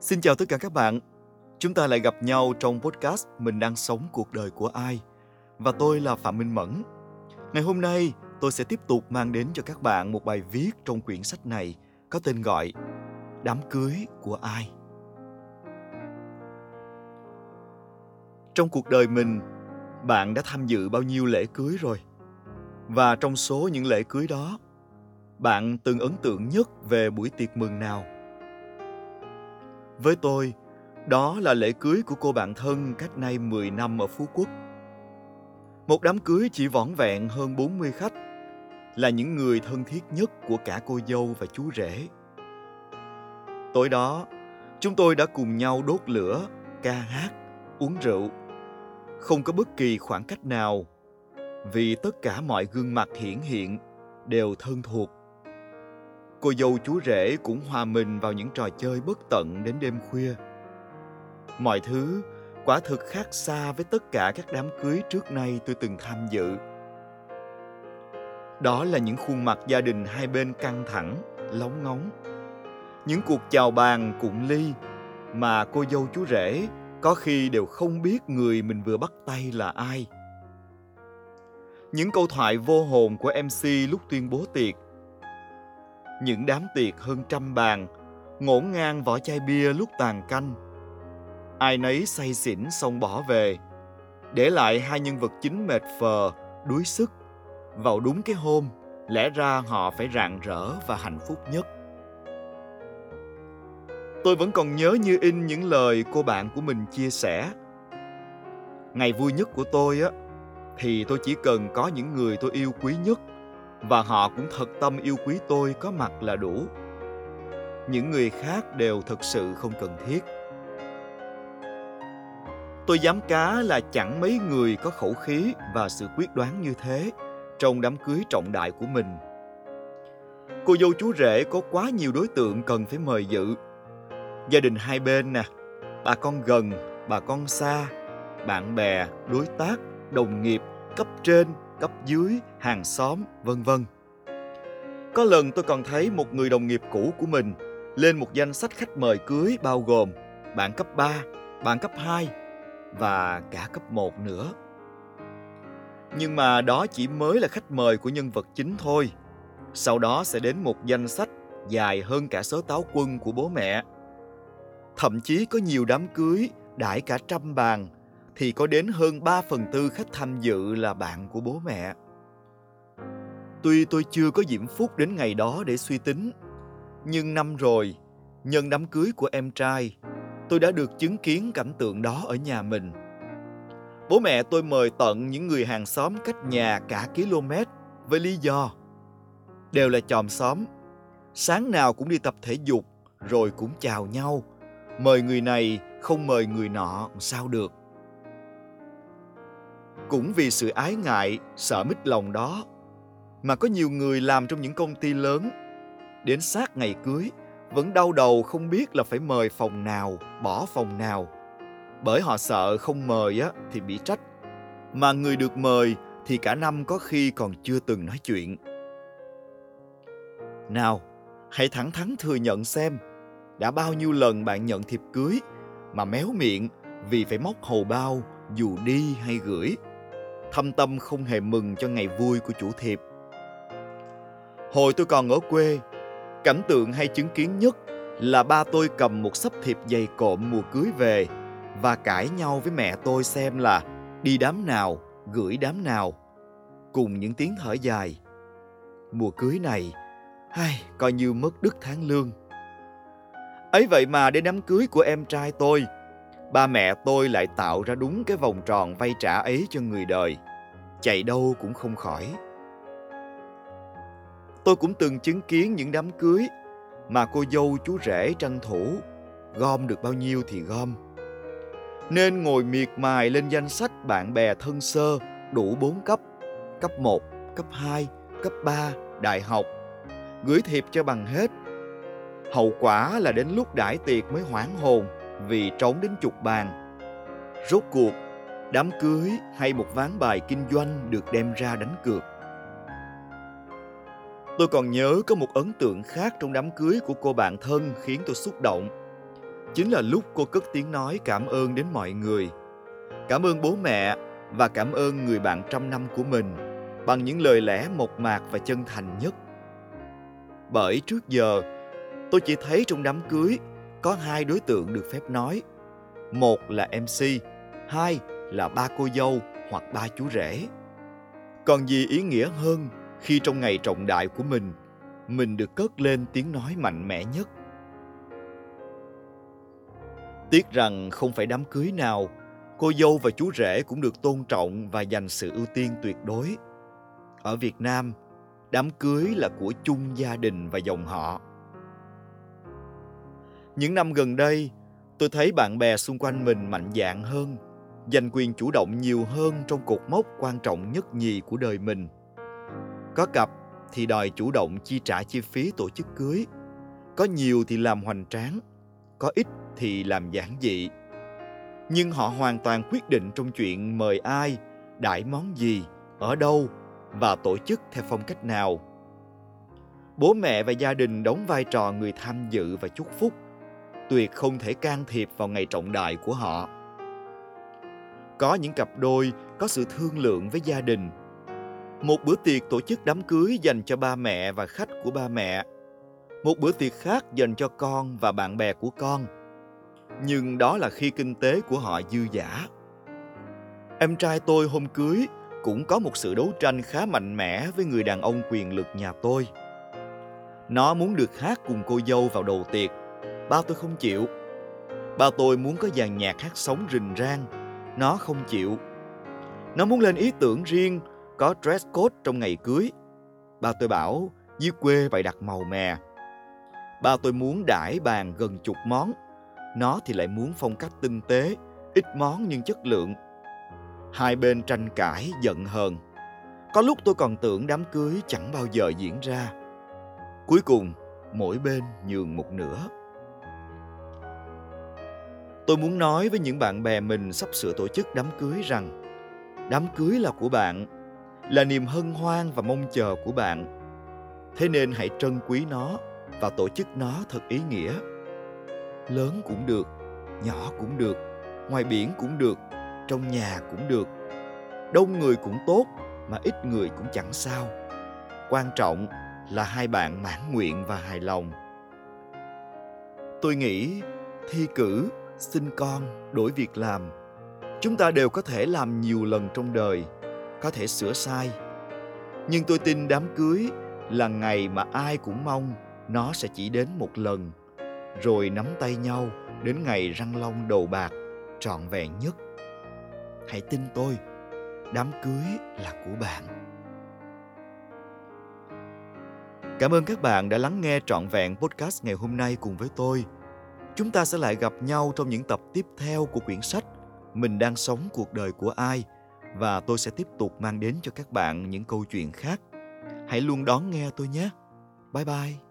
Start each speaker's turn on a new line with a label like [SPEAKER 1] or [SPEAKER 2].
[SPEAKER 1] Xin chào tất cả các bạn. Chúng ta lại gặp nhau trong podcast Mình đang sống cuộc đời của ai. Và tôi là Phạm Minh Mẫn. Ngày hôm nay, tôi sẽ tiếp tục mang đến cho các bạn một bài viết trong quyển sách này có tên gọi Đám cưới của ai. Trong cuộc đời mình, bạn đã tham dự bao nhiêu lễ cưới rồi? Và trong số những lễ cưới đó, bạn từng ấn tượng nhất về buổi tiệc mừng nào? Với tôi, đó là lễ cưới của cô bạn thân cách nay 10 năm ở Phú Quốc. Một đám cưới chỉ vỏn vẹn hơn 40 khách, là những người thân thiết nhất của cả cô dâu và chú rể. Tối đó, chúng tôi đã cùng nhau đốt lửa, ca hát, uống rượu. Không có bất kỳ khoảng cách nào, vì tất cả mọi gương mặt hiển hiện đều thân thuộc cô dâu chú rể cũng hòa mình vào những trò chơi bất tận đến đêm khuya. Mọi thứ quả thực khác xa với tất cả các đám cưới trước nay tôi từng tham dự. Đó là những khuôn mặt gia đình hai bên căng thẳng, lóng ngóng. Những cuộc chào bàn cụng ly mà cô dâu chú rể có khi đều không biết người mình vừa bắt tay là ai. Những câu thoại vô hồn của MC lúc tuyên bố tiệc những đám tiệc hơn trăm bàn, ngổn ngang vỏ chai bia lúc tàn canh. Ai nấy say xỉn xong bỏ về, để lại hai nhân vật chính mệt phờ, đuối sức. Vào đúng cái hôm, lẽ ra họ phải rạng rỡ và hạnh phúc nhất. Tôi vẫn còn nhớ như in những lời cô bạn của mình chia sẻ. Ngày vui nhất của tôi á, thì tôi chỉ cần có những người tôi yêu quý nhất và họ cũng thật tâm yêu quý tôi có mặt là đủ. Những người khác đều thực sự không cần thiết. Tôi dám cá là chẳng mấy người có khẩu khí và sự quyết đoán như thế trong đám cưới trọng đại của mình. Cô dâu chú rể có quá nhiều đối tượng cần phải mời dự. Gia đình hai bên nè, bà con gần, bà con xa, bạn bè, đối tác, đồng nghiệp cấp trên cấp dưới, hàng xóm, vân vân. Có lần tôi còn thấy một người đồng nghiệp cũ của mình lên một danh sách khách mời cưới bao gồm bạn cấp 3, bạn cấp 2 và cả cấp 1 nữa. Nhưng mà đó chỉ mới là khách mời của nhân vật chính thôi. Sau đó sẽ đến một danh sách dài hơn cả số táo quân của bố mẹ. Thậm chí có nhiều đám cưới đãi cả trăm bàn thì có đến hơn 3 phần tư khách tham dự là bạn của bố mẹ. Tuy tôi chưa có diễm phúc đến ngày đó để suy tính, nhưng năm rồi, nhân đám cưới của em trai, tôi đã được chứng kiến cảnh tượng đó ở nhà mình. Bố mẹ tôi mời tận những người hàng xóm cách nhà cả km với lý do đều là chòm xóm. Sáng nào cũng đi tập thể dục rồi cũng chào nhau. Mời người này không mời người nọ sao được. Cũng vì sự ái ngại, sợ mít lòng đó mà có nhiều người làm trong những công ty lớn đến sát ngày cưới vẫn đau đầu không biết là phải mời phòng nào, bỏ phòng nào. Bởi họ sợ không mời á thì bị trách, mà người được mời thì cả năm có khi còn chưa từng nói chuyện. Nào, hãy thẳng thắn thừa nhận xem, đã bao nhiêu lần bạn nhận thiệp cưới mà méo miệng vì phải móc hầu bao dù đi hay gửi thâm tâm không hề mừng cho ngày vui của chủ thiệp. Hồi tôi còn ở quê, cảnh tượng hay chứng kiến nhất là ba tôi cầm một sấp thiệp dày cộm mùa cưới về và cãi nhau với mẹ tôi xem là đi đám nào, gửi đám nào, cùng những tiếng thở dài. Mùa cưới này, ai coi như mất đứt tháng lương. Ấy vậy mà đến đám cưới của em trai tôi, ba mẹ tôi lại tạo ra đúng cái vòng tròn vay trả ấy cho người đời. Chạy đâu cũng không khỏi. Tôi cũng từng chứng kiến những đám cưới mà cô dâu chú rể tranh thủ gom được bao nhiêu thì gom. Nên ngồi miệt mài lên danh sách bạn bè thân sơ đủ bốn cấp cấp 1, cấp 2, cấp 3, đại học gửi thiệp cho bằng hết. Hậu quả là đến lúc đãi tiệc mới hoảng hồn vì trống đến chục bàn. Rốt cuộc, đám cưới hay một ván bài kinh doanh được đem ra đánh cược. Tôi còn nhớ có một ấn tượng khác trong đám cưới của cô bạn thân khiến tôi xúc động. chính là lúc cô cất tiếng nói cảm ơn đến mọi người. Cảm ơn bố mẹ và cảm ơn người bạn trăm năm của mình bằng những lời lẽ mộc mạc và chân thành nhất. Bởi trước giờ, tôi chỉ thấy trong đám cưới có hai đối tượng được phép nói. Một là MC, hai là ba cô dâu hoặc ba chú rể. Còn gì ý nghĩa hơn khi trong ngày trọng đại của mình, mình được cất lên tiếng nói mạnh mẽ nhất. Tiếc rằng không phải đám cưới nào, cô dâu và chú rể cũng được tôn trọng và dành sự ưu tiên tuyệt đối. Ở Việt Nam, đám cưới là của chung gia đình và dòng họ. Những năm gần đây, tôi thấy bạn bè xung quanh mình mạnh dạn hơn, giành quyền chủ động nhiều hơn trong cột mốc quan trọng nhất nhì của đời mình. Có cặp thì đòi chủ động chi trả chi phí tổ chức cưới, có nhiều thì làm hoành tráng, có ít thì làm giản dị. Nhưng họ hoàn toàn quyết định trong chuyện mời ai, đãi món gì, ở đâu và tổ chức theo phong cách nào. Bố mẹ và gia đình đóng vai trò người tham dự và chúc phúc, tuyệt không thể can thiệp vào ngày trọng đại của họ. Có những cặp đôi có sự thương lượng với gia đình. Một bữa tiệc tổ chức đám cưới dành cho ba mẹ và khách của ba mẹ. Một bữa tiệc khác dành cho con và bạn bè của con. Nhưng đó là khi kinh tế của họ dư giả. Em trai tôi hôm cưới cũng có một sự đấu tranh khá mạnh mẽ với người đàn ông quyền lực nhà tôi. Nó muốn được hát cùng cô dâu vào đầu tiệc. Bao tôi không chịu. Bao tôi muốn có dàn nhạc hát sống rình rang. Nó không chịu. Nó muốn lên ý tưởng riêng, có dress code trong ngày cưới. Bao tôi bảo, dưới quê phải đặt màu mè. Bao tôi muốn đãi bàn gần chục món. Nó thì lại muốn phong cách tinh tế, ít món nhưng chất lượng Hai bên tranh cãi giận hờn. Có lúc tôi còn tưởng đám cưới chẳng bao giờ diễn ra. Cuối cùng, mỗi bên nhường một nửa. Tôi muốn nói với những bạn bè mình sắp sửa tổ chức đám cưới rằng đám cưới là của bạn, là niềm hân hoan và mong chờ của bạn. Thế nên hãy trân quý nó và tổ chức nó thật ý nghĩa. Lớn cũng được, nhỏ cũng được, ngoài biển cũng được, trong nhà cũng được đông người cũng tốt mà ít người cũng chẳng sao quan trọng là hai bạn mãn nguyện và hài lòng tôi nghĩ thi cử xin con đổi việc làm. Chúng ta đều có thể làm nhiều lần trong đời, có thể sửa sai. Nhưng tôi tin đám cưới là ngày mà ai cũng mong nó sẽ chỉ đến một lần, rồi nắm tay nhau đến ngày răng long đầu bạc trọn vẹn nhất. Hãy tin tôi, đám cưới là của bạn. Cảm ơn các bạn đã lắng nghe trọn vẹn podcast ngày hôm nay cùng với tôi chúng ta sẽ lại gặp nhau trong những tập tiếp theo của quyển sách mình đang sống cuộc đời của ai và tôi sẽ tiếp tục mang đến cho các bạn những câu chuyện khác. Hãy luôn đón nghe tôi nhé. Bye bye.